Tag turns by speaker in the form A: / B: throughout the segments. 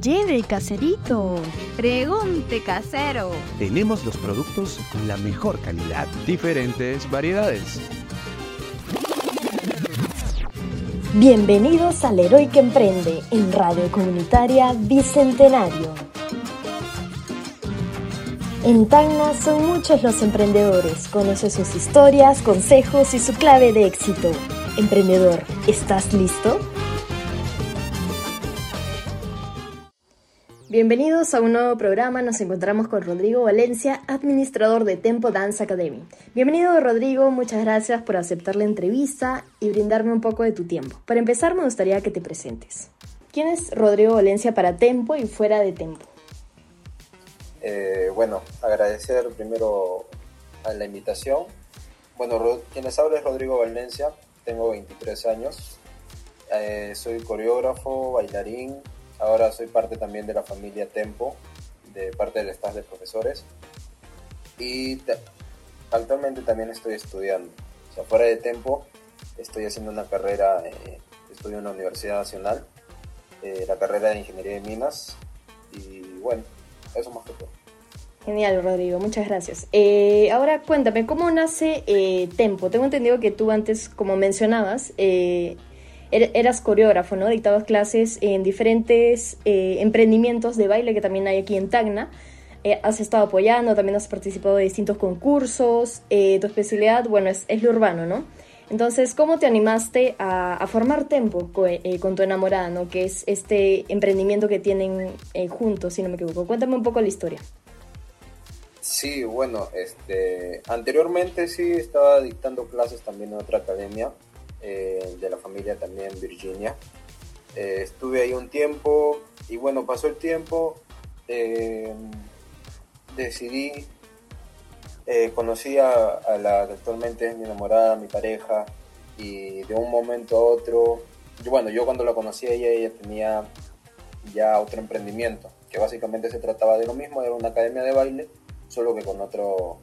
A: Lleve caserito.
B: Pregunte casero.
C: Tenemos los productos con la mejor calidad. Diferentes variedades.
D: Bienvenidos al Héroe que Emprende en Radio Comunitaria Bicentenario. En Tacna son muchos los emprendedores. Conoce sus historias, consejos y su clave de éxito. Emprendedor, ¿estás listo? Bienvenidos a un nuevo programa. Nos encontramos con Rodrigo Valencia, administrador de Tempo Dance Academy. Bienvenido Rodrigo, muchas gracias por aceptar la entrevista y brindarme un poco de tu tiempo. Para empezar me gustaría que te presentes. ¿Quién es Rodrigo Valencia para Tempo y fuera de Tempo?
E: Eh, bueno, agradecer primero a la invitación. Bueno, quien les es Rodrigo Valencia, tengo 23 años, eh, soy coreógrafo, bailarín, Ahora soy parte también de la familia Tempo, de parte del staff de profesores. Y actualmente también estoy estudiando. O sea, fuera de Tempo, estoy haciendo una carrera, eh, estudio en la Universidad Nacional, eh, la carrera de Ingeniería de Minas. Y bueno, eso más que todo.
D: Genial, Rodrigo, muchas gracias. Eh, ahora cuéntame, ¿cómo nace Tempo? Tengo entendido que tú antes, como mencionabas, Er, eras coreógrafo, ¿no? Dictabas clases en diferentes eh, emprendimientos de baile que también hay aquí en Tacna. Eh, has estado apoyando, también has participado de distintos concursos. Eh, tu especialidad, bueno, es, lo urbano, ¿no? Entonces, ¿cómo te animaste a, formar Tempo con, tu enamorada, ¿no? Que es este emprendimiento que tienen juntos, si no me equivoco. Cuéntame un poco la historia.
E: Sí, bueno, este, anteriormente sí estaba dictando clases también en otra academia, eh, de la familia también Virginia. Eh, estuve ahí un tiempo y bueno, pasó el tiempo, eh, decidí, conocí a, la que actualmente es mi enamorada, mi pareja, y de un momento a otro, bueno, yo cuando la conocí a ella, ella tenía ya otro emprendimiento, que básicamente se trataba de lo mismo, era una academia de baile, solo que con otro,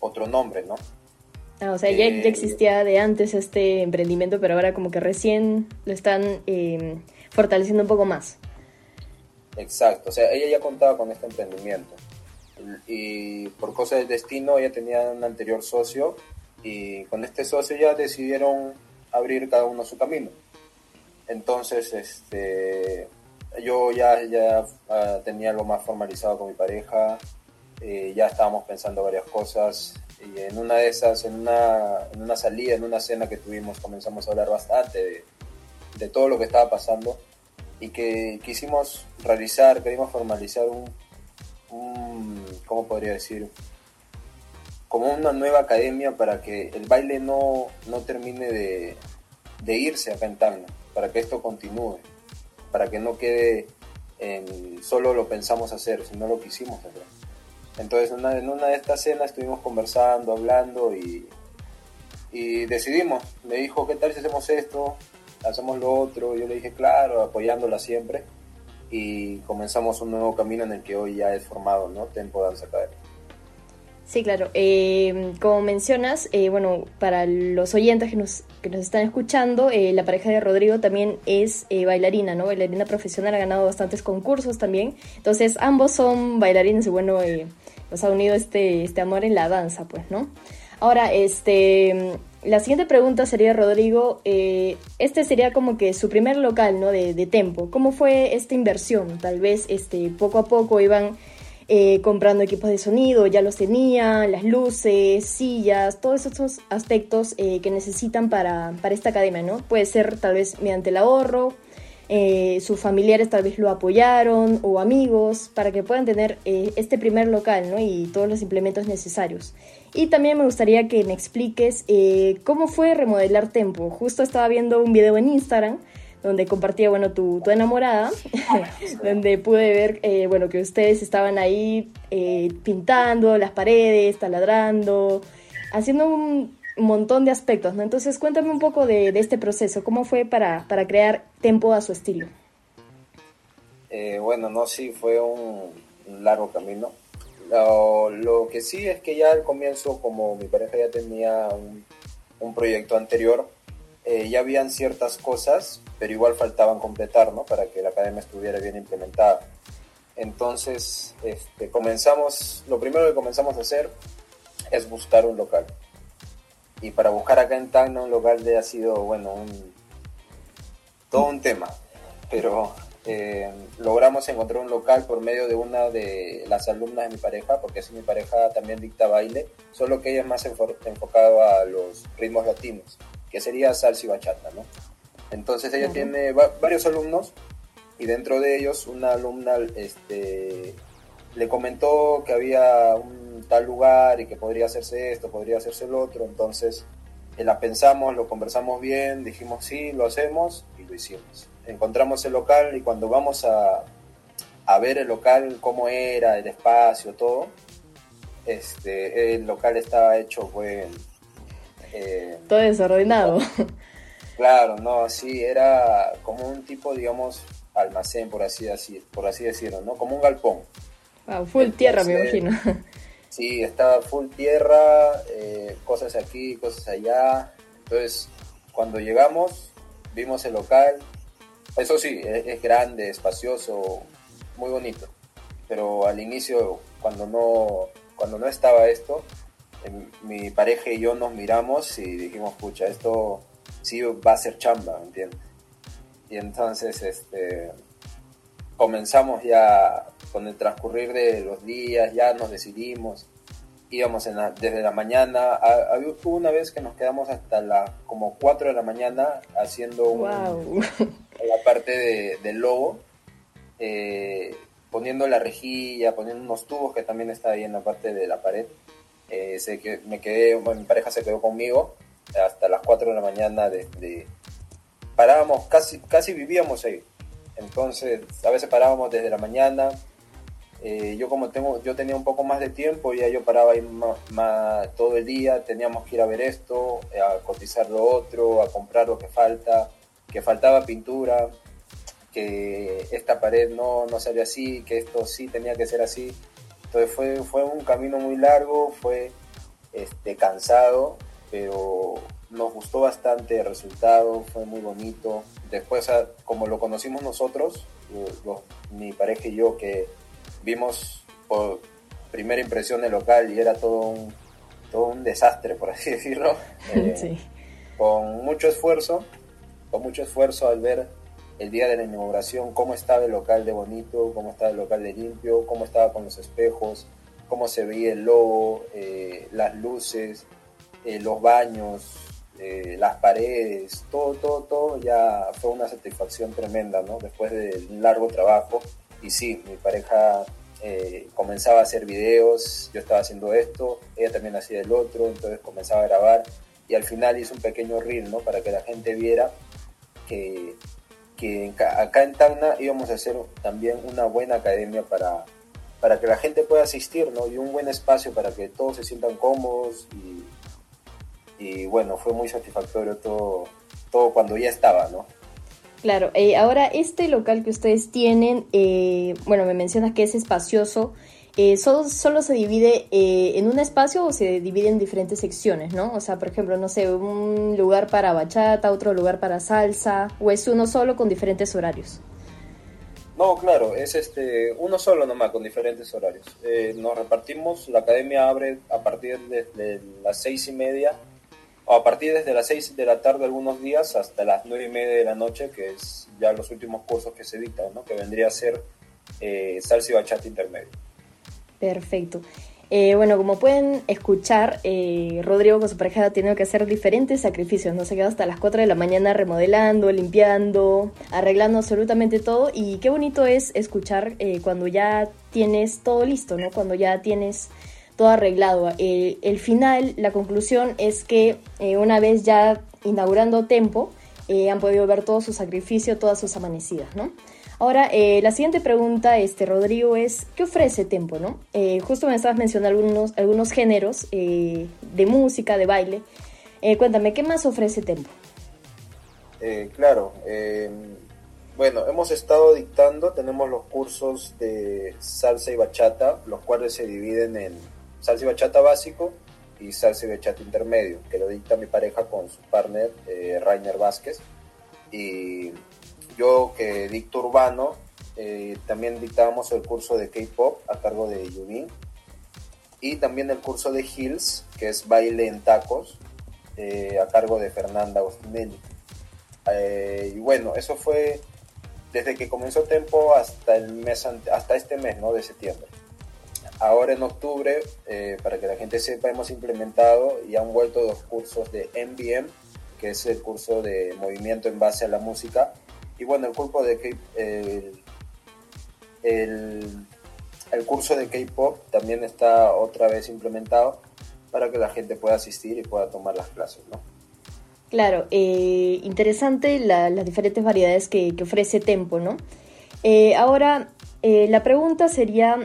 E: otro nombre, ¿no?
D: Ah, o sea, ya, ya, existía de antes este emprendimiento, pero ahora como que recién lo están em, fortaleciendo un poco más.
E: Exacto, o sea, ella ya contaba con este emprendimiento. Y por cosas del destino, ella tenía un anterior socio y con este socio ya decidieron abrir cada uno su camino. Entonces, este, yo ya, ya ah, tenía algo más formalizado con mi pareja, eh, ya estábamos pensando varias cosas, y en una de esas, en una, en una salida, en una cena que tuvimos, comenzamos a hablar bastante de, todo lo que estaba pasando y que quisimos realizar, queríamos formalizar un, un, ¿cómo podría decir? Como una nueva academia para que el baile no, no termine de, irse acá en para que esto continúe, para que no quede en solo lo pensamos hacer, sino lo quisimos hacer. Entonces en una de estas cenas estuvimos conversando, hablando y, y decidimos. Me dijo, ¿qué tal si hacemos esto? Hacemos lo otro. Yo le dije, claro, apoyándola siempre. Y comenzamos un nuevo camino en el que hoy ya es formado, ¿no? Tempo Dance Academy.
D: Sí, claro. Eh, como mencionas, eh, bueno, para los oyentes que nos, que nos están escuchando, eh, la pareja de Rodrigo también es bailarina, ¿no? Bailarina profesional, ha ganado bastantes concursos también. Entonces, ambos son bailarines y bueno, nos ha unido este, este amor en la danza, pues, ¿no? Ahora, este, la siguiente pregunta sería, Rodrigo, este sería como que su primer local, ¿no? De, de Tempo. ¿Cómo fue esta inversión? Tal vez, este, poco a poco iban eh, comprando equipos de sonido, ya los tenía, las luces, sillas, todos esos aspectos eh, que necesitan para, para, esta academia, ¿no? Puede ser tal vez mediante el ahorro, eh, sus familiares tal vez lo apoyaron o amigos para que puedan tener este primer local, ¿no? Y todos los implementos necesarios. Y también me gustaría que me expliques cómo fue remodelar Tempo. Justo estaba viendo un video en Instagram donde compartía, bueno, tu, tu enamorada, donde pude ver, eh, bueno, que ustedes estaban ahí eh, pintando las paredes, taladrando, haciendo un montón de aspectos, ¿no? Entonces, cuéntame un poco de, este proceso, ¿cómo fue para, para, crear Tempo a su estilo?
E: Eh, bueno, no, sí, fue un, largo camino. Lo, que sí es que ya al comienzo, como mi pareja ya tenía un, un proyecto anterior, eh, ya habían ciertas cosas, pero igual faltaban completar, ¿no? Para que la academia estuviera bien implementada. Entonces, este, comenzamos, lo primero que comenzamos a hacer es buscar un local. Y para buscar acá en Tacna un local de ha sido, bueno, un, todo un tema. Pero eh, logramos encontrar un local por medio de una de las alumnas de mi pareja, porque así mi pareja también dicta baile, solo que ella es más enfocada a los ritmos latinos, que sería salsa y bachata, ¿no? Entonces ella tiene varios alumnos y dentro de ellos una alumna este, le comentó que había un tal lugar y que podría hacerse esto, podría hacerse el otro, entonces eh, la pensamos, lo conversamos bien, dijimos sí, lo hacemos y lo hicimos encontramos el local y cuando vamos a, a ver el local, cómo era, el espacio, todo, este, el local estaba hecho, pues...
D: todo desordenado.
E: Claro, no, sí, era como un tipo, digamos, almacén, por así, así, por así decirlo, ¿no? Como un galpón.
D: Wow, full tierra, me imagino.
E: Sí, estaba full tierra, eh, cosas aquí, cosas allá. Entonces, cuando llegamos, vimos el local, eso sí, es, grande, espacioso, muy bonito. Pero al inicio, cuando no, cuando no estaba esto, mi pareja y yo nos miramos y dijimos, pucha, esto sí va a ser chamba, ¿entiendes? Y entonces este, comenzamos ya con el transcurrir de los días, ya nos decidimos, íbamos desde la mañana, había una vez que nos quedamos hasta las como 4 de la mañana haciendo un, la parte de, del logo, eh, poniendo la rejilla, poniendo unos tubos que también está ahí en la parte de la pared. Eh, sé que me quedé, mi pareja se quedó conmigo hasta las 4 de la mañana de, parábamos, casi, casi vivíamos ahí. Entonces, a veces parábamos desde la mañana. Eh, yo como tengo, yo tenía un poco más de tiempo, ya yo paraba ahí más, todo el día, teníamos que ir a ver esto, a cotizar lo otro, a comprar lo que falta que faltaba pintura, que esta pared no, no salió así, que esto sí tenía que ser así. Entonces fue, fue un camino muy largo, fue este, cansado, pero nos gustó bastante el resultado, fue muy bonito. Después, ah, como lo conocimos nosotros, mi pareja y yo, que vimos por primera impresión el local y era todo un, todo un desastre, por así decirlo, eh, con mucho esfuerzo, con mucho esfuerzo al ver el día de la inauguración cómo estaba el local de bonito, cómo estaba el local de limpio, cómo estaba con los espejos, cómo se veía el logo, eh, las luces, eh, los baños, eh, las paredes, todo, todo, todo ya fue una satisfacción tremenda, ¿no? Después de un largo trabajo. Y sí, mi pareja comenzaba a hacer videos, yo estaba haciendo esto, ella también hacía el otro, entonces comenzaba a grabar y al final hizo un pequeño reel, ¿no? Para que la gente viera que, que acá en Tacna íbamos a hacer también una buena academia para, para que la gente pueda asistir, ¿no? Y un buen espacio para que todos se sientan cómodos y, y bueno, fue muy satisfactorio todo, todo cuando ya estaba, ¿no?
D: Claro, eh, ahora este local que ustedes tienen, eh, bueno, me mencionas que es espacioso, eh, solo, se divide eh, en un espacio o se divide en diferentes secciones, ¿no? O sea, por ejemplo, no sé, un lugar para bachata, otro lugar para salsa, o es uno solo con diferentes horarios.
E: No, claro, es este uno solo nomás con diferentes horarios. Eh, nos repartimos, la academia abre a partir de, las seis y media, a partir desde las seis de la tarde algunos días hasta las nueve y media de la noche, que es ya los últimos cursos que se dictan, ¿no? Que vendría a ser salsa y bachata intermedio.
D: Perfecto. Eh, bueno, como pueden escuchar, eh, Rodrigo con su pareja ha tenido que hacer diferentes sacrificios, ¿no? Se quedó hasta las 4 de la mañana remodelando, limpiando, arreglando absolutamente todo y qué bonito es escuchar eh, cuando ya tienes todo listo, ¿no? Cuando ya tienes todo arreglado. el final, la conclusión es que una vez ya inaugurando Tempo, han podido ver todo su sacrificio, todas sus amanecidas, ¿no? Ahora, eh, la siguiente pregunta, este, Rodrigo, es ¿qué ofrece Tempo? ¿no? Eh, justo me estabas mencionando algunos, algunos géneros eh, de música, de baile. cuéntame, ¿qué más ofrece Tempo?
E: claro, bueno, hemos estado dictando, tenemos los cursos de salsa y bachata, los cuales se dividen en salsa y bachata básico, y salsa y bachata intermedio, que lo dicta mi pareja con su partner eh, Rainer Vázquez. Y yo que dicto urbano, eh, también dictábamos el curso de K-pop a cargo de Yubin y también el curso de Hills, que es baile en tacos, eh, a cargo de Fernanda Agostinelli. Eh, y bueno, eso fue desde que comenzó Tempo hasta el mes hasta este mes, ¿no? De septiembre. Ahora en octubre, eh, para que la gente sepa, hemos implementado y han vuelto dos cursos de MBM, que es el curso de movimiento en base a la música. Y bueno, el curso de el, el, el curso de K-pop también está otra vez implementado para que la gente pueda asistir y pueda tomar las clases, ¿no?
D: Claro, eh, interesante las diferentes variedades que, ofrece Tempo, ¿no? Eh, ahora, eh, la pregunta sería,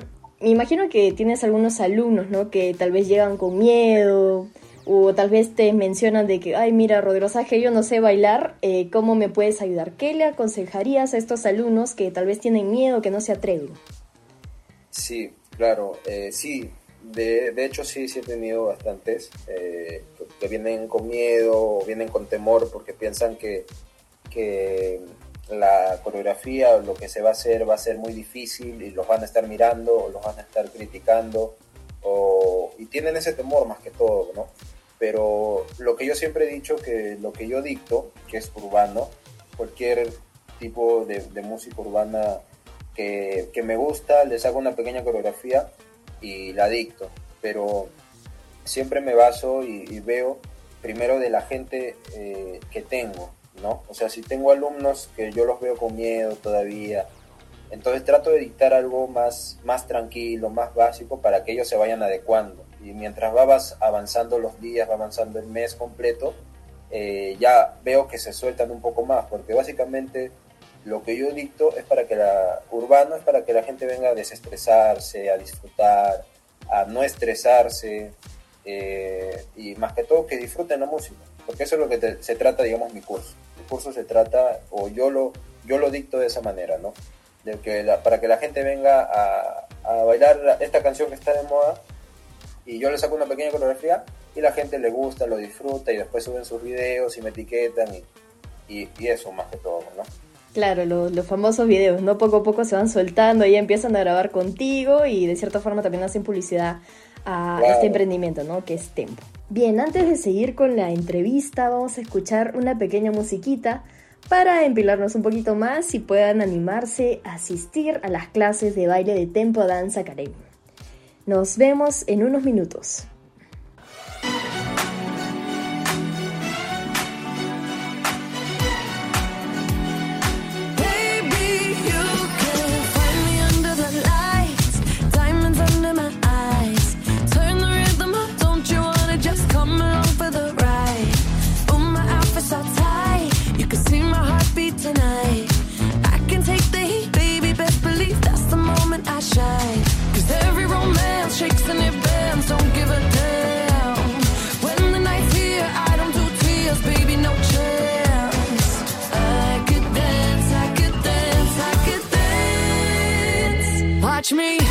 D: me imagino que tienes algunos alumnos, ¿no? Que tal vez llegan con miedo o tal vez te mencionan de que, ay, mira, Rodrigo, que yo no sé bailar, ¿cómo me puedes ayudar? ¿Qué le aconsejarías a estos alumnos que tal vez tienen miedo, que no se atreven?
E: Sí, claro, sí, de, de, hecho, sí, sí he tenido bastantes eh, que, vienen con miedo o vienen con temor porque piensan que, que la coreografía lo que se va a hacer va a ser muy difícil y los van a estar mirando o los van a estar criticando y tienen ese temor más que todo, ¿no? Pero lo que yo siempre he dicho que lo que yo dicto, que es urbano, cualquier tipo de, de música urbana que, que me gusta, les hago una pequeña coreografía y la dicto, pero siempre me baso y, veo primero de la gente eh, que tengo, ¿no? O sea, si tengo alumnos que yo los veo con miedo todavía, entonces trato de dictar algo más, más tranquilo, más básico para que ellos se vayan adecuando. Y mientras va avanzando los días, va avanzando el mes completo, eh, ya veo que se sueltan un poco más, porque básicamente lo que yo dicto es para que la urbano es para que la gente venga a desestresarse, a disfrutar, a no estresarse eh, y más que todo que disfruten la música, porque eso es lo que se trata, digamos, mi curso. Curso se trata, o yo lo, yo lo dicto de esa manera, ¿no? De que para que la gente venga a, a bailar esta canción que está de moda y yo le saco una pequeña coreografía y la gente le gusta, lo disfruta y después suben sus videos y me etiquetan y, y, y eso más que todo, ¿no?
D: Claro, los famosos videos, ¿no? Poco a poco se van soltando y empiezan a grabar contigo y de cierta forma también hacen publicidad a este emprendimiento, ¿no? Que es Tempo. Bien, antes de seguir con la entrevista, vamos a escuchar una pequeña musiquita para empilarnos un poquito más y puedan animarse a asistir a las clases de baile de Tempo Dance Academy. Nos vemos en unos minutos. No steps.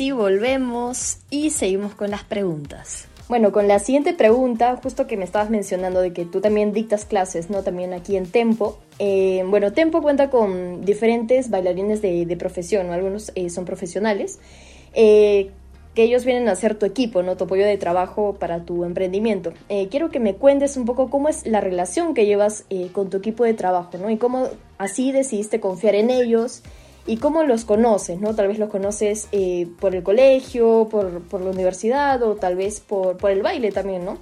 D: Sí volvemos y seguimos con las preguntas. Bueno, con la siguiente pregunta, justo que me estabas mencionando de que tú también dictas clases, ¿no? También aquí en Tempo. Eh, bueno, Tempo cuenta con diferentes bailarines de, profesión, Algunos eh, son profesionales, eh, que ellos vienen a ser tu equipo, ¿no? Tu apoyo de trabajo para tu emprendimiento. quiero que me cuentes un poco cómo es la relación que llevas con tu equipo de trabajo, ¿no? Y cómo así decidiste confiar en ellos y cómo los conoces, ¿no? Tal vez los conoces eh, por el colegio, por, por, la universidad o tal vez por, por el baile también, ¿no?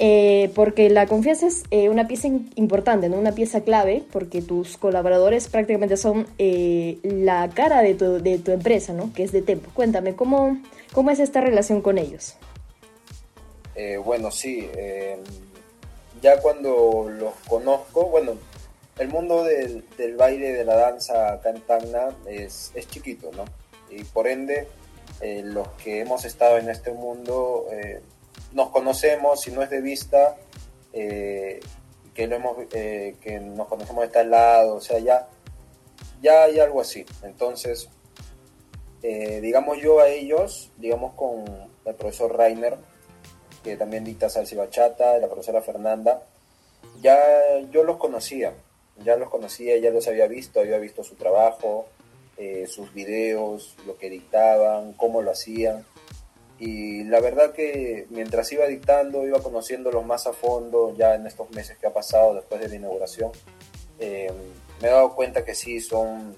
D: Eh, porque la confianza es eh, una pieza importante, ¿no? Una pieza clave, porque tus colaboradores prácticamente son la cara de tu, de tu, empresa, ¿no? Que es de Tempo. Cuéntame, ¿cómo, cómo es esta relación con ellos?
E: bueno, sí. ya cuando los conozco, bueno, el mundo del, del, baile, de la danza acá es, chiquito, ¿no? Y por ende, eh, los que hemos estado en este mundo eh, nos conocemos, si no es de vista, eh, que, lo hemos, que nos conocemos de tal lado, o sea, ya, ya hay algo así. Entonces, digamos yo a ellos, digamos con el profesor Rainer, que también dicta salsa y bachata, la profesora Fernanda, ya yo los conocía, ya los conocía, ya los había visto, había visto su trabajo, eh, sus videos, lo que dictaban, cómo lo hacían. Y la verdad que mientras iba dictando, iba conociéndolos más a fondo ya en estos meses que ha pasado después de la inauguración. Eh, me he dado cuenta que sí, son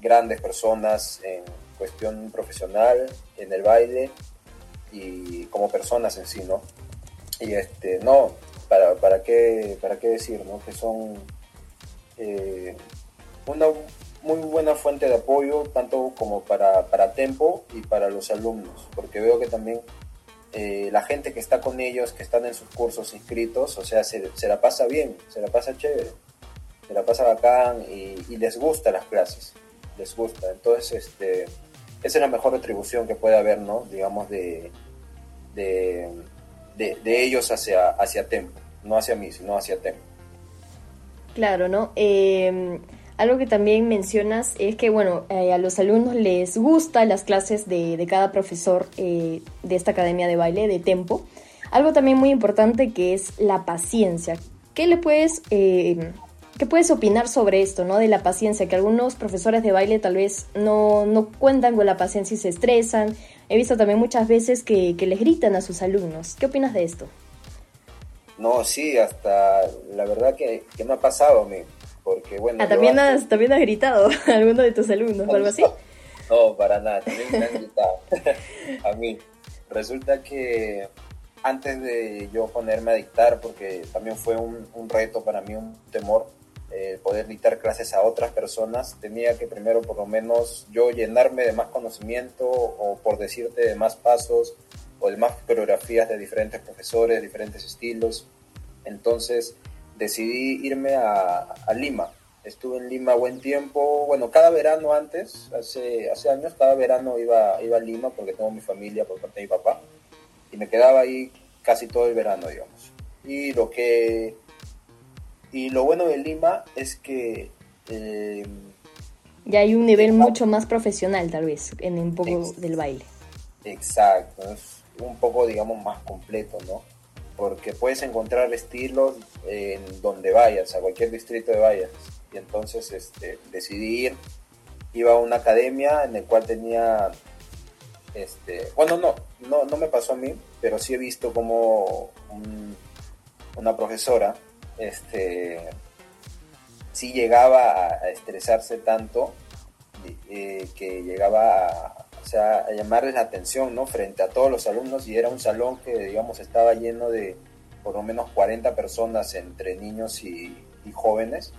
E: grandes personas en cuestión profesional, en el baile y como personas en sí, ¿no? Y este, no, para, para, qué, para qué decir, ¿no? Que son eh, una muy buena fuente de apoyo, tanto como para, para Tempo y para los alumnos, porque veo que también eh, la gente que está con ellos, que están en sus cursos inscritos, o sea, se, la pasa bien, se la pasa chévere, se la pasa bacán y, les gusta las clases, les gusta. Entonces, este, esa es la mejor retribución que puede haber, ¿no? Digamos, de, de, de ellos hacia, hacia Tempo, no hacia mí, sino hacia Tempo.
D: Claro, ¿no? Em, algo que también mencionas es que, bueno, eh, a los alumnos les gustan las clases de, cada profesor eh, de esta academia de baile, de Tempo. Algo también muy importante que es la paciencia. ¿Qué le puedes, em, qué puedes opinar sobre esto, ¿no? De la paciencia, que algunos profesores de baile tal vez no, no cuentan con la paciencia y se estresan. He visto también muchas veces que, que les gritan a sus alumnos. ¿Qué opinas de esto?
E: No, sí, hasta la verdad que, que me ha pasado a mí. Porque bueno.
D: Ah, también, has, también has gritado a alguno de tus alumnos o algo así.
E: No, para nada, también me han gritado a mí. Resulta que antes de yo ponerme a dictar, porque también fue un, un reto para mí, un temor, eh, poder dictar clases a otras personas, tenía que primero por lo menos yo llenarme de más conocimiento o por decirte de más pasos o demás coreografías de diferentes profesores, diferentes estilos. Entonces decidí irme a, Lima. Estuve en Lima buen tiempo, bueno, cada verano antes, hace, hace años, cada verano iba, iba a Lima porque tengo mi familia por parte de mi papá y me quedaba ahí casi todo el verano, digamos. Y lo que y lo bueno de Lima es que eh,
D: ya hay un nivel mucho más profesional tal vez en un poco del baile.
E: Exacto, un poco, digamos, más completo, ¿no? Porque puedes encontrar estilos en donde vayas, a cualquier distrito de vayas. Y entonces este, decidí ir, iba a una academia en el cual tenía, este, bueno, no, no, no me pasó a mí, pero sí he visto como una profesora, este, sí llegaba a, estresarse tanto eh, que llegaba a, sea, a llamarles la atención, ¿no? Frente a todos los alumnos y era un salón que, digamos, estaba lleno de por lo menos 40 personas entre niños y, jóvenes.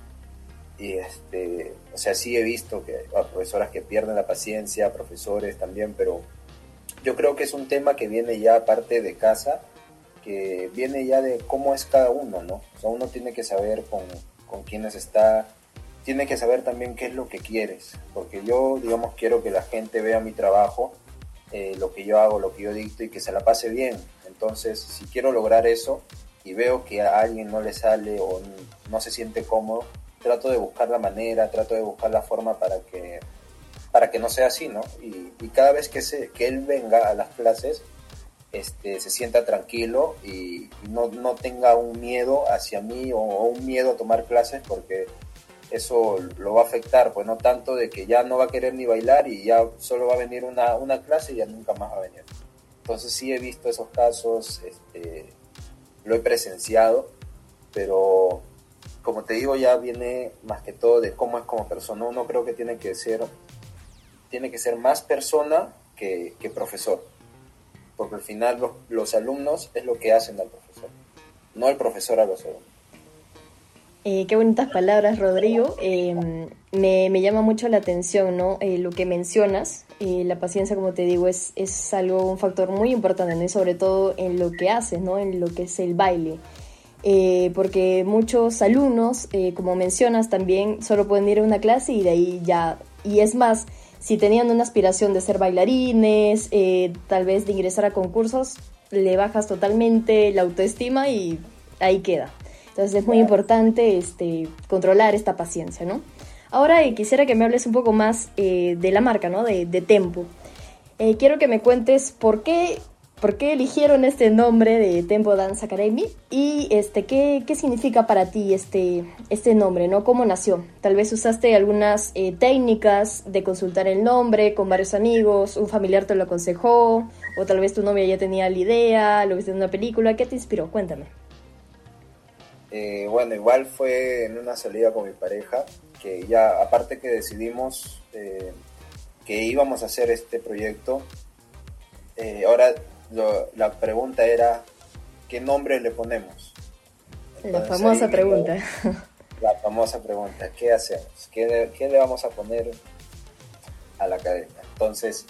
E: Y, este, o sea, sí he visto que hay profesoras que pierden la paciencia, profesores también, pero yo creo que es un tema que viene ya aparte de casa, que viene ya de cómo es cada uno, ¿no? O sea, uno tiene que saber con, con quiénes está, tiene que saber también qué es lo que quieres, porque yo, digamos, quiero que la gente vea mi trabajo, eh, lo que yo hago, lo que yo dicto y que se la pase bien. Entonces, si quiero lograr eso y veo que a alguien no le sale o no se siente cómodo, trato de buscar la manera, trato de buscar la forma para que, para que no sea así, ¿no? Y, cada vez que, se, que él venga a las clases, este, se sienta tranquilo y, no, no, tenga un miedo hacia mí o, un miedo a tomar clases porque eso lo va a afectar, pues no tanto de que ya no va a querer ni bailar y ya solo va a venir una, una clase y ya nunca más va a venir. Entonces sí he visto esos casos, este, lo he presenciado, pero como te digo ya viene más que todo de cómo es como persona. Uno creo que tiene que ser, tiene que ser más persona que, que profesor porque al final los, alumnos es lo que hacen al profesor, no el profesor a los alumnos.
D: Eh, qué bonitas palabras, Rodrigo. Em, me, llama mucho la atención ¿no? Eh, lo que mencionas. Eh, la paciencia, como te digo, es, es algo, un factor muy importante, sobre todo en lo que haces, ¿no? en lo que es el baile. porque muchos alumnos, como mencionas también, solo pueden ir a una clase y de ahí ya... Y es más, si tenían una aspiración de ser bailarines, eh, tal vez de ingresar a concursos, le bajas totalmente la autoestima y ahí queda. Entonces es muy importante este, controlar esta paciencia, ¿no? Ahora eh, quisiera que me hables un poco más eh, de la marca, ¿no? De, de Tempo. quiero que me cuentes por qué ¿Por qué eligieron este nombre de Tempo Dance Academy? Y este, ¿qué, qué significa para ti este, este nombre? ¿no? ¿Cómo nació? Tal vez usaste algunas eh, técnicas de consultar el nombre con varios amigos, un familiar te lo aconsejó, o tal vez tu novia ya tenía la idea, lo viste en una película. ¿Qué te inspiró? Cuéntame.
E: Eh, bueno, igual fue en una salida con mi pareja, que ya aparte que decidimos eh, que íbamos a hacer este proyecto, ahora la pregunta era, ¿qué nombre le ponemos?
D: la famosa pregunta.
E: La famosa pregunta, ¿qué hacemos? ¿Qué, le vamos a poner a la academia? Entonces,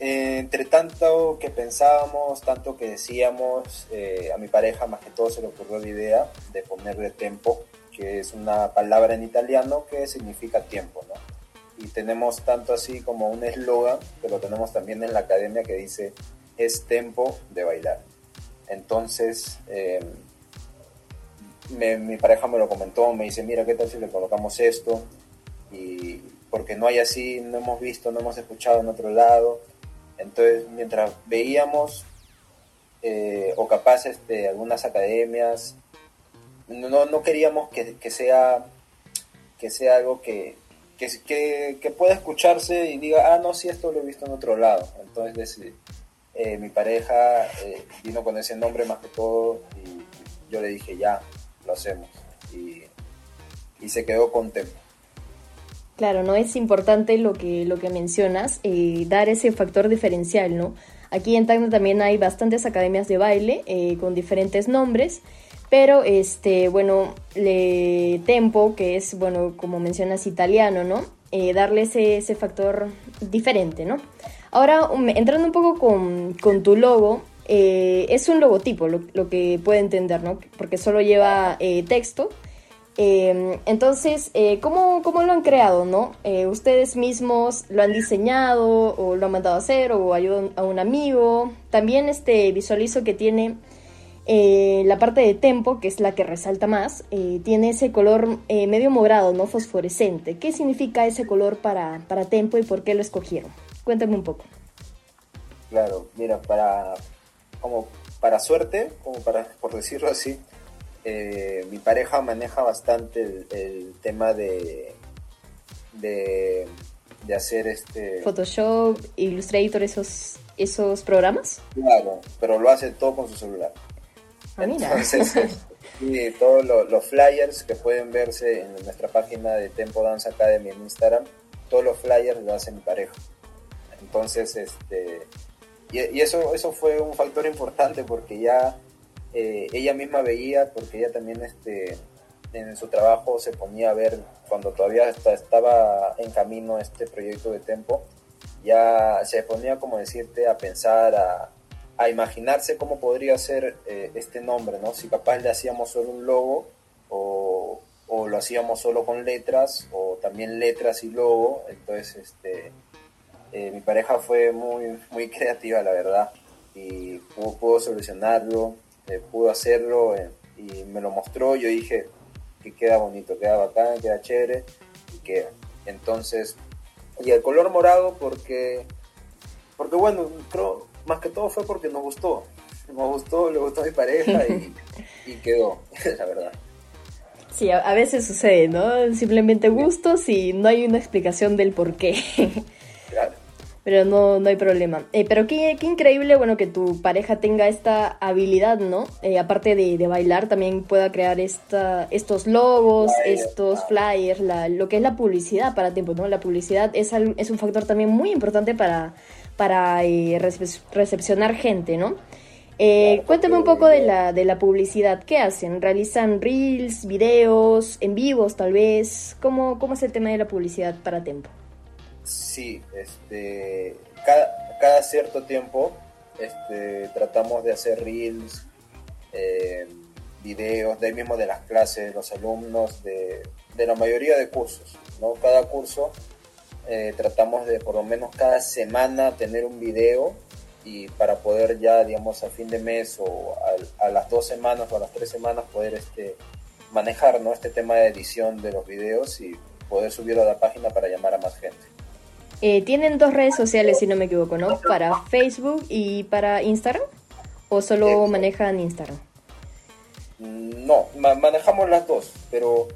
E: entre tanto que pensábamos, tanto que decíamos, eh, a mi pareja más que todo se le ocurrió la idea de ponerle tempo, que es una palabra en italiano que significa tiempo, ¿no? Y tenemos tanto así como un eslogan, que lo tenemos también en la academia que dice es tempo de bailar. Entonces, eh, mi pareja me lo comentó, me dice, mira, ¿qué tal si le colocamos esto? Y porque no hay así, no hemos visto, no hemos escuchado en otro lado. Entonces, mientras veíamos, eh, o capaz este, algunas academias, no, no queríamos que, que, sea, que sea algo que, que, que, pueda escucharse y diga, ah, no, sí, esto lo he visto en otro lado. Entonces eh, mi pareja eh, vino con ese nombre más que todo y yo le dije ya, lo hacemos. Y, se quedó contento.
D: Claro, no es importante lo que, lo que mencionas, eh, dar ese factor diferencial, ¿no? Aquí en Tacna también hay bastantes academias de baile con diferentes nombres, pero este, bueno, le Tempo, que es, bueno, como mencionas, italiano, ¿no? darle ese, ese factor diferente, ¿no? Ahora, um, entrando un poco con, tu logo, eh, es un logotipo, lo, que puede entender, ¿no? Porque solo lleva eh, texto. Em, entonces, eh, ¿cómo, lo han creado, no? ¿Ustedes mismos lo han diseñado o lo han mandado a hacer o ayudan a un amigo? También este, visualizo que tiene la parte de tempo, que es la que resalta más, tiene ese color medio morado, ¿no? Fosforescente. ¿Qué significa ese color para, para tempo y por qué lo escogieron? Cuéntame un poco.
E: Claro, mira, para como para suerte, como para por decirlo así, eh, mi pareja maneja bastante el, tema de, de, hacer este
D: Photoshop, Illustrator, esos esos programas.
E: Claro, pero lo hace todo con su celular.
D: Ah, mira.
E: Entonces, y todos los flyers que pueden verse en nuestra página de Tempo Dance Academy en Instagram, todos los flyers lo hace mi pareja. Entonces, este, y, eso, eso fue un factor importante porque ya eh, ella misma veía, porque ella también este, en su trabajo se ponía a ver, cuando todavía estaba en camino este proyecto de Tempo, ya se ponía, como decirte, a pensar, a, a imaginarse cómo podría ser eh, este nombre, ¿no? Si capaz le hacíamos solo un logo o, o, lo hacíamos solo con letras o también letras y logo, entonces este eh, mi pareja fue muy, muy creativa, la verdad, y pudo, solucionarlo, eh, pudo hacerlo eh, y me lo mostró. Yo dije que queda bonito, queda bacán, queda chévere y queda. Entonces, Y el color morado porque, porque bueno, creo, más que todo fue porque nos gustó. Nos gustó, le gustó a mi pareja y, y quedó, la verdad.
D: Sí, a, a, veces sucede, ¿no? Simplemente gustos y no hay una explicación del por qué. Pero no, no hay problema. Eh, pero qué, qué, increíble, bueno, que tu pareja tenga esta habilidad, ¿no? Eh, aparte de, de, bailar, también pueda crear esta, estos logos, estos flyers, la, lo que es la publicidad para tiempo, ¿no? La publicidad es, es un factor también muy importante para, para eh, recepcionar gente, ¿no? Eh, cuéntame un poco de la, de la publicidad. ¿Qué hacen? ¿Realizan reels, videos, en vivos tal vez? ¿Cómo, cómo es el tema de la publicidad para Tempo?
E: Sí, este, cada, cada cierto tiempo este, tratamos de hacer reels, eh, videos, de ahí mismo de las clases, los alumnos, de, de la mayoría de cursos. ¿no? Cada curso eh, tratamos de por lo menos cada semana tener un video y para poder ya, digamos, a fin de mes o a, a, las dos semanas o a las tres semanas poder este, manejar ¿no? este tema de edición de los videos y poder subirlo a la página para llamar a más gente.
D: Eh, Tienen dos redes sociales, si no me equivoco, ¿no? Para Facebook y para Instagram. ¿O solo manejan Instagram?
E: No, ma manejamos las dos, pero,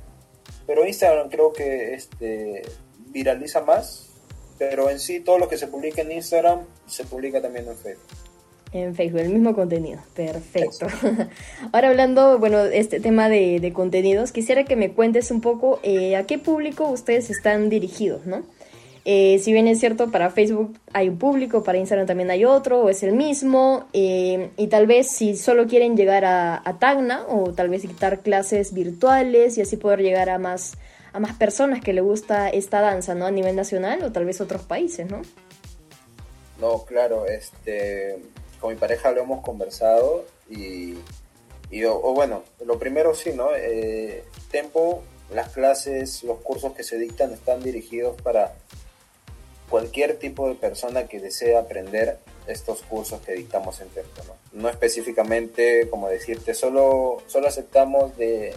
E: pero Instagram creo que este, viraliza más pero en sí todo lo que se publica en Instagram se publica también en Facebook.
D: En Facebook, el mismo contenido. Perfecto. Ahora hablando, bueno, este tema de, de, contenidos, quisiera que me cuentes un poco eh, a qué público ustedes están dirigidos, ¿no? Eh, si bien es cierto, para Facebook hay un público, para Instagram también hay otro, o es el mismo, eh, y tal vez si solo quieren llegar a, a Tacna, o tal vez dictar clases virtuales y así poder llegar a más a más personas que le gusta esta danza, ¿no? A nivel nacional o tal vez otros países, ¿no?
E: No, claro, este, con mi pareja lo hemos conversado y, y o, o bueno, lo primero sí, ¿no? Eh, Tempo, las clases, los cursos que se dictan están dirigidos para cualquier tipo de persona que desee aprender estos cursos que dictamos en Tempo, ¿no? Específicamente, como decirte, solo, solo aceptamos de,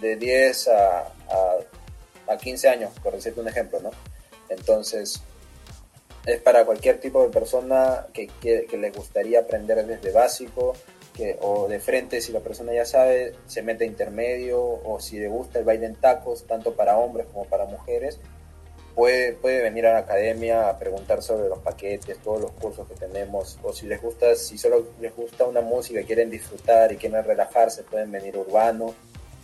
E: de 10 a, a, a 15 años, por decirte un ejemplo, ¿no? Entonces, es para cualquier tipo de persona que, que, que, le gustaría aprender desde básico que, o de frente, si la persona ya sabe, se mete a intermedio o si le gusta el baile en tacos, tanto para hombres como para mujeres, puede, puede venir a la academia a preguntar sobre los paquetes, todos los cursos que tenemos, o si les gusta, si solo les gusta una música, quieren disfrutar y quieren relajarse, pueden venir urbano,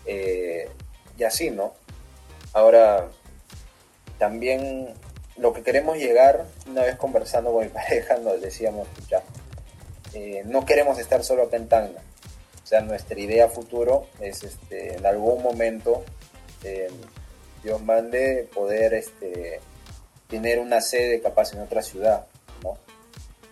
E: eh, y así, ¿no? Ahora, también lo que queremos llegar, una vez conversando con mi pareja, nos decíamos, ya, eh, no queremos estar solo acá en. O sea, nuestra idea futuro es este, en algún momento, eh, Dios mande, poder este, tener una sede capaz en otra ciudad, ¿no?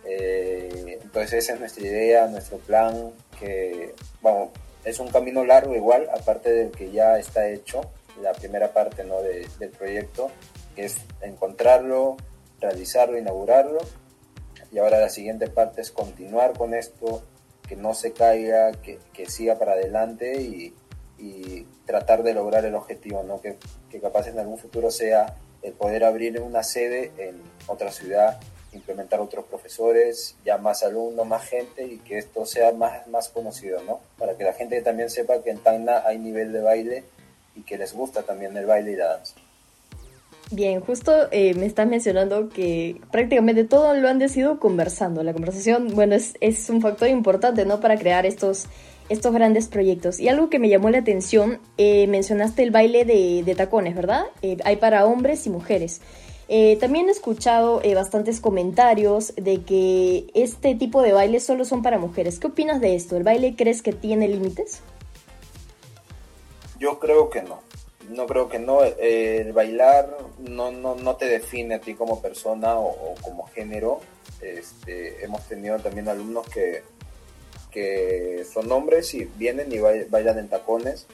E: Eh, entonces esa es nuestra idea, nuestro plan, que, vamos, es un camino largo igual, aparte del que ya está hecho, la primera parte ¿no? de, del proyecto, que es encontrarlo, realizarlo, inaugurarlo. Y ahora la siguiente parte es continuar con esto, que no se caiga, que, que siga para adelante y, y, tratar de lograr el objetivo, ¿no? que, que capaz en algún futuro sea el poder abrir una sede en otra ciudad implementar otros profesores, ya más alumnos, más gente y que esto sea más, más conocido, ¿no? Para que la gente también sepa que en Tacna hay nivel de baile y que les gusta también el baile y la danza.
D: Bien, justo eh, me estás mencionando que prácticamente todo lo han decidido conversando. La conversación, bueno, es, es un factor importante, ¿no? Para crear estos, estos grandes proyectos. Y algo que me llamó la atención, eh, mencionaste el baile de, tacones, ¿verdad? Eh, hay para hombres y mujeres. Eh, también he escuchado bastantes comentarios de que este tipo de bailes solo son para mujeres. ¿Qué opinas de esto? ¿El baile crees que tiene límites?
E: Yo creo que no. No creo que no. El bailar no, no, no, te define a ti como persona o, o como género. Este, hemos tenido también alumnos que, que son hombres y vienen y bailan en tacones.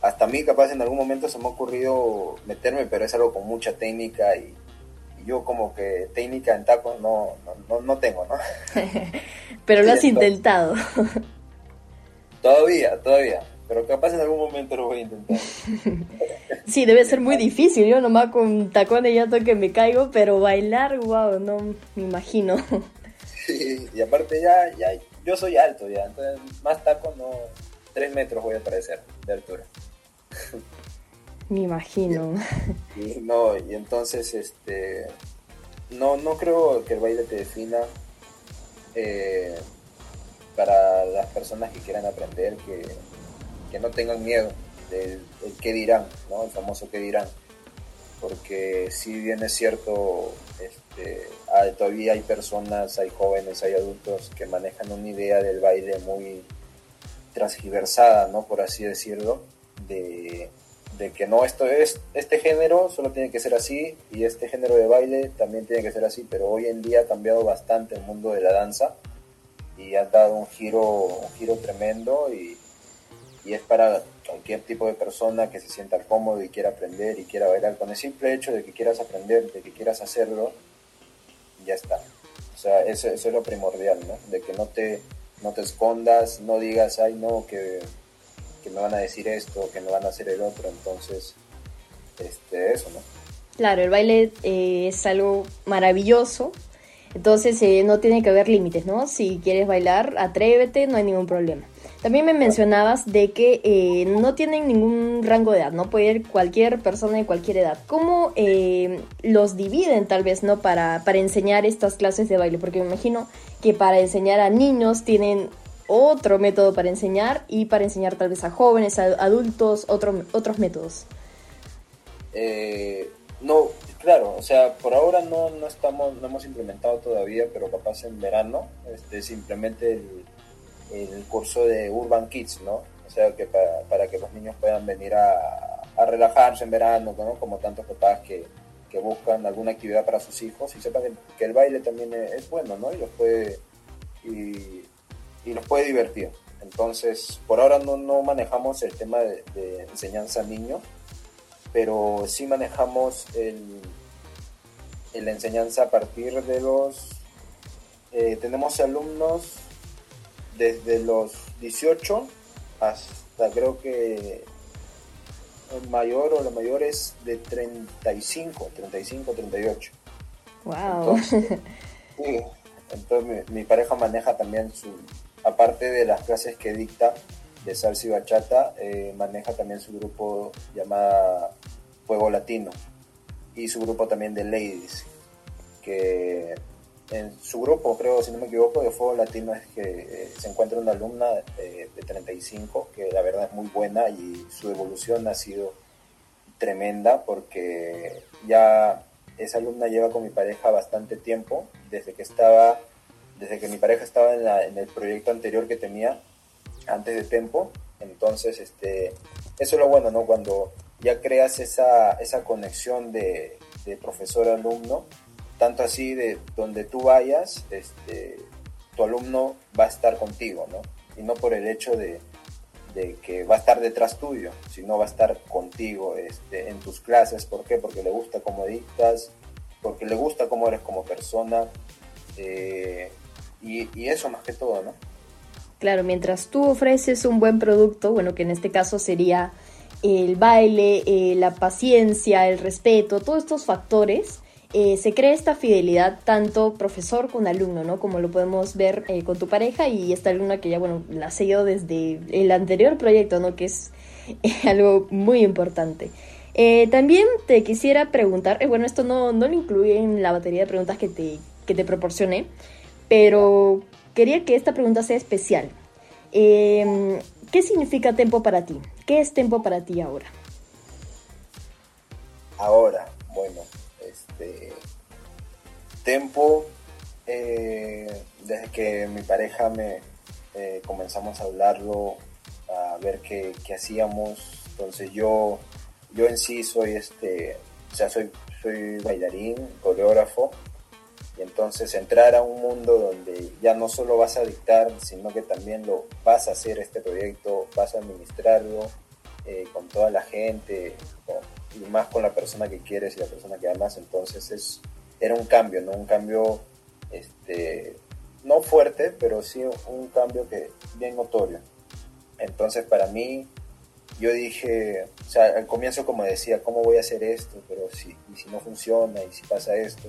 E: Hasta a mí capaz en algún momento se me ha ocurrido meterme, pero es algo con mucha técnica y, yo como que técnica en tacos no, no, no tengo, ¿no?
D: pero lo has intentado.
E: todavía, todavía, pero capaz en algún momento lo voy a intentar.
D: Sí, debe ser muy difícil. Yo nomás con tacones ya que me caigo, pero bailar, wow, no me imagino.
E: Sí, y aparte ya, ya yo soy alto ya, entonces más taco no, tres metros voy a aparecer de altura.
D: Me imagino.
E: Y, no, y entonces, este, no, no creo que el baile te defina eh, para las personas que quieran aprender, que, que no tengan miedo del, qué dirán, ¿no? El famoso qué dirán. Porque si bien es cierto, este, todavía hay personas, hay jóvenes, hay adultos que manejan una idea del baile muy transgiversada, ¿no? Por así decirlo, de, que no, esto es, este género solo tiene que ser así y este género de baile también tiene que ser así, pero hoy en día ha cambiado bastante el mundo de la danza y ha dado un giro, un giro tremendo y es para cualquier tipo de persona que se sienta cómodo y quiera aprender y quiera bailar. Con el simple hecho de que quieras aprender, de que quieras hacerlo, ya está. O sea, eso, eso es lo primordial, ¿no? De que no te, no te escondas, no digas, ay, no, que, que me van a decir esto, que me van a hacer el otro. Entonces, este, eso, ¿no?
D: Claro, el baile eh, es algo maravilloso. Entonces eh, no tiene que haber límites, ¿no? Si quieres bailar, atrévete, no hay ningún problema. También me mencionabas de que eh, no tienen ningún rango de edad, no puede ir cualquier persona de cualquier edad. ¿Cómo eh, los dividen tal vez, no, para, para enseñar estas clases de baile? Porque me imagino que para enseñar a niños tienen otro método para enseñar y para enseñar tal vez a jóvenes, a adultos, otro, otros métodos.
E: Eh, no, claro, o sea, por ahora no, no estamos, no hemos implementado todavía, pero capaz en verano, este, simplemente el el curso de Urban Kids, ¿no? O sea, que para, que los niños puedan venir a, relajarse en verano, ¿no? Como tantos papás que, buscan alguna actividad para sus hijos y sepan que el baile también es, bueno, ¿no? Y los puede, y, los puede divertir. Entonces, por ahora no, no manejamos el tema de, enseñanza a niños, pero sí manejamos el, la enseñanza a partir de los... Eh, tenemos alumnos desde los 18 hasta creo que el mayor o la mayor es de 35, 35, 38.
D: Wow.
E: Entonces, mi, pareja maneja también su, aparte de las clases que dicta de salsa y bachata, eh, maneja también su grupo llamada Fuego Latino y su grupo también de Ladies, que en su grupo, creo, si no me equivoco, de Fuego Latino es que eh, se encuentra una alumna de 35 que la verdad es muy buena y su evolución ha sido tremenda porque ya esa alumna lleva con mi pareja bastante tiempo, desde que estaba, desde que mi pareja estaba en, el proyecto anterior que tenía antes de Tempo, entonces este, eso es lo bueno, ¿no? Cuando ya creas esa, esa conexión de, de profesor-alumno, tanto así de donde tú vayas, este, tu alumno va a estar contigo, ¿no? Y no por el hecho de, que va a estar detrás tuyo, sino va a estar contigo este, en tus clases. ¿Por qué? Porque le gusta cómo dictas, porque le gusta cómo eres como persona, eh, y, eso más que todo, ¿no?
D: Claro, mientras tú ofreces un buen producto, bueno, que en este caso sería el baile, eh, la paciencia, el respeto, todos estos factores, eh, se crea esta fidelidad tanto profesor con alumno, ¿no? Como lo podemos ver eh, con tu pareja y esta alumna que ya, bueno, la ha seguido desde el anterior proyecto, ¿no? Que es algo muy importante. Eh, también te quisiera preguntar, bueno, esto no, no lo incluye en la batería de preguntas que te, que te proporcioné, pero quería que esta pregunta sea especial. Em, ¿Qué significa tiempo para ti? ¿Qué es tiempo para ti ahora?
E: Ahora, bueno, este, tempo, eh, desde que mi pareja me eh, comenzamos a hablarlo, a ver qué, hacíamos, entonces yo, yo en sí soy este, o sea, soy, soy bailarín, coreógrafo, y entonces entrar a un mundo donde ya no solo vas a dictar, sino que también lo vas a hacer este proyecto, vas a administrarlo eh, con toda la gente, y más con la persona que quieres y la persona que amas, entonces es, era un cambio, ¿no? Un cambio, este, no fuerte, pero sí un cambio que bien notorio. Entonces para mí yo dije, o sea, al comienzo como decía, ¿cómo voy a hacer esto? Pero si, y si no funciona, y si pasa esto.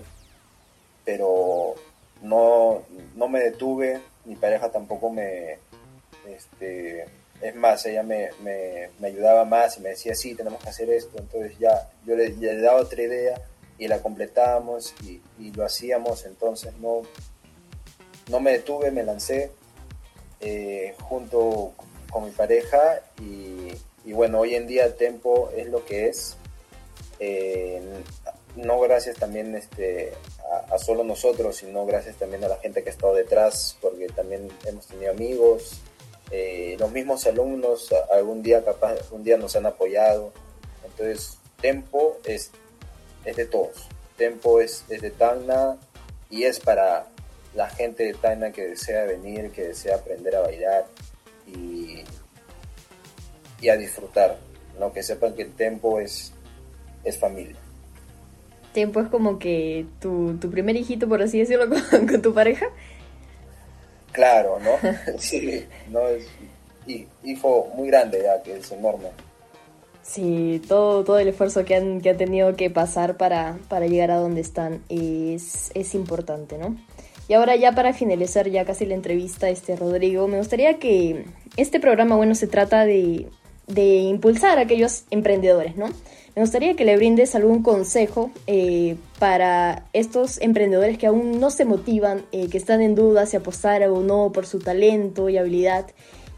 E: Pero no, no me detuve, mi pareja tampoco me, este, es más, ella me, me, ayudaba más y me decía, sí, tenemos que hacer esto. Entonces ya yo le, le daba otra idea y la completábamos y, y, lo hacíamos. Entonces no, no me detuve, me lancé eh, junto con mi pareja y, y, bueno, hoy en día el Tempo es lo que es. Eh, no gracias también este, a, a, solo nosotros, sino gracias también a la gente que ha estado detrás, porque también hemos tenido amigos, eh, los mismos alumnos algún día capaz, un día nos han apoyado. Entonces, Tempo es, es de todos. Tempo es, es de Tacna y es para la gente de Tacna que desea venir, que desea aprender a bailar y, y a disfrutar. ¿no? Que sepan que el Tempo es, es familia.
D: Tempo es como que tu, tu primer hijito, por así decirlo, con, con tu pareja.
E: Claro, ¿no? sí, no es hijo muy grande ya, que es enorme.
D: Sí, todo, todo el esfuerzo que han, que han tenido que pasar para, para llegar a donde están es, es importante, ¿no? Y ahora ya para finalizar ya casi la entrevista, este Rodrigo, me gustaría que este programa, bueno, se trata de, de impulsar a aquellos emprendedores, ¿no? Me gustaría que le brindes algún consejo eh, para estos emprendedores que aún no se motivan, eh, que están en duda si apostar o no por su talento y habilidad,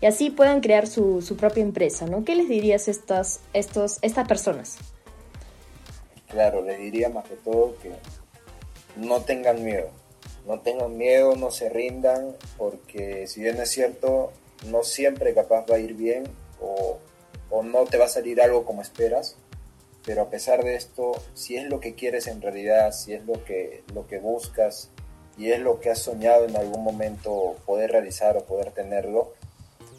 D: y así puedan crear su, propia empresa, ¿no? ¿Qué les dirías a estas, estos, estas personas?
E: Claro, les diría más que todo que no tengan miedo, no tengan miedo, no se rindan, porque si bien es cierto, no siempre capaz va a ir bien o, o no te va a salir algo como esperas, pero a pesar de esto, si es lo que quieres en realidad, si es lo que, lo que buscas y es lo que has soñado en algún momento poder realizar o poder tenerlo,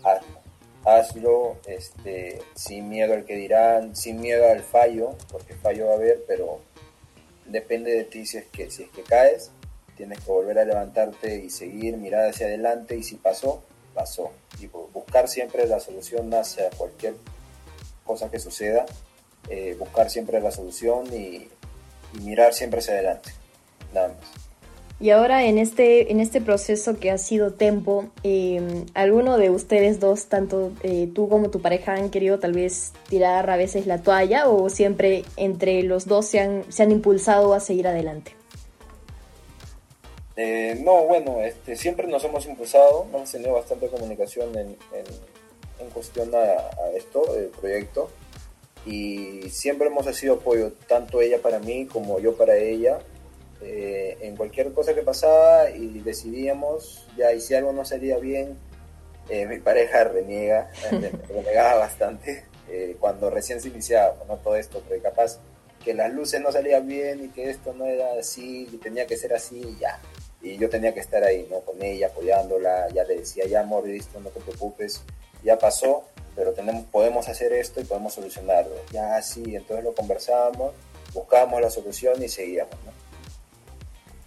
E: hazlo. Hazlo este, sin miedo al que dirán, sin miedo al fallo, porque fallo va a haber, pero depende de ti si es que, si es que caes, tienes que volver a levantarte y seguir, mirar hacia adelante y si pasó, pasó. Y buscar siempre la solución hacia cualquier cosa que suceda eh, buscar siempre la solución y, y, mirar siempre hacia adelante, nada más.
D: Y ahora en este, en este proceso que ha sido Tempo, eh, ¿alguno de ustedes dos, tanto eh, tú como tu pareja, han querido tal vez tirar a veces la toalla o siempre entre los dos se han, se han impulsado a seguir adelante?
E: Eh, no, bueno, este, siempre nos hemos impulsado, hemos tenido bastante comunicación en, en, en cuestión a, a esto, el proyecto y siempre hemos sido apoyo, tanto ella para mí como yo para ella, eh, en cualquier cosa que pasaba y decidíamos, ya, y si algo no salía bien, eh, mi pareja reniega, renegaba bastante eh, cuando recién se iniciaba ¿no? todo esto, porque capaz que las luces no salían bien y que esto no era así, y tenía que ser así, y ya. Y yo tenía que estar ahí, ¿no? Con ella, apoyándola, ya le decía, ya amor, listo, no te preocupes, ya pasó, pero tenemos, podemos hacer esto y podemos solucionarlo. Ya sí, entonces lo conversábamos, buscábamos la solución y seguíamos. ¿no?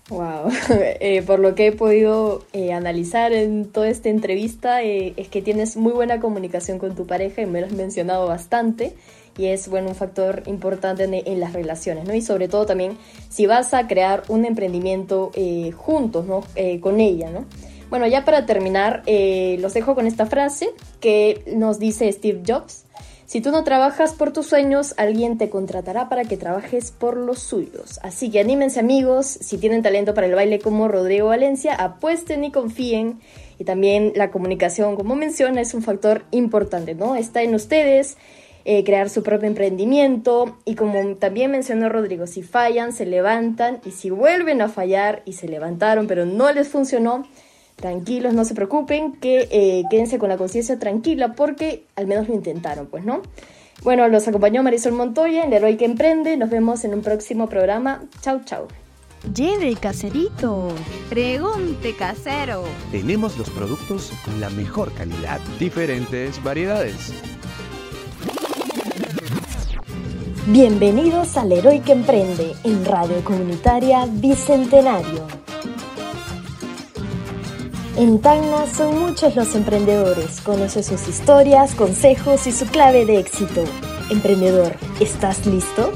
D: Wow, eh, por lo que he podido eh, analizar en toda esta entrevista eh, es que tienes muy buena comunicación con tu pareja y me lo has mencionado bastante y es bueno un factor importante en, en las relaciones, ¿no? Y sobre todo también si vas a crear un emprendimiento eh, juntos, ¿no? con ella, ¿no? Bueno, ya para terminar, eh, los dejo con esta frase que nos dice Steve Jobs. Si tú no trabajas por tus sueños, alguien te contratará para que trabajes por los suyos. Así que anímense amigos, si tienen talento para el baile como Rodrigo Valencia, apuesten y confíen. Y también la comunicación, como menciona, es un factor importante, ¿no? Está en ustedes. Eh, crear su propio emprendimiento y como también mencionó Rodrigo, si fallan, se levantan y si vuelven a fallar y se levantaron pero no les funcionó, tranquilos, no se preocupen, que eh, quédense con la conciencia tranquila porque al menos lo intentaron, pues, ¿no? Bueno, los acompañó Marisol Montoya en Héroe que Emprende. Nos vemos en un próximo programa. Chau, chau.
B: Lleve caserito. Pregunte casero.
C: Tenemos los productos con la mejor calidad, diferentes variedades.
A: Bienvenidos al Héroe que Emprende en Radio Comunitaria Bicentenario.
D: En Tacna son muchos los emprendedores. Conoce sus historias, consejos y su clave de éxito. Emprendedor, ¿estás listo?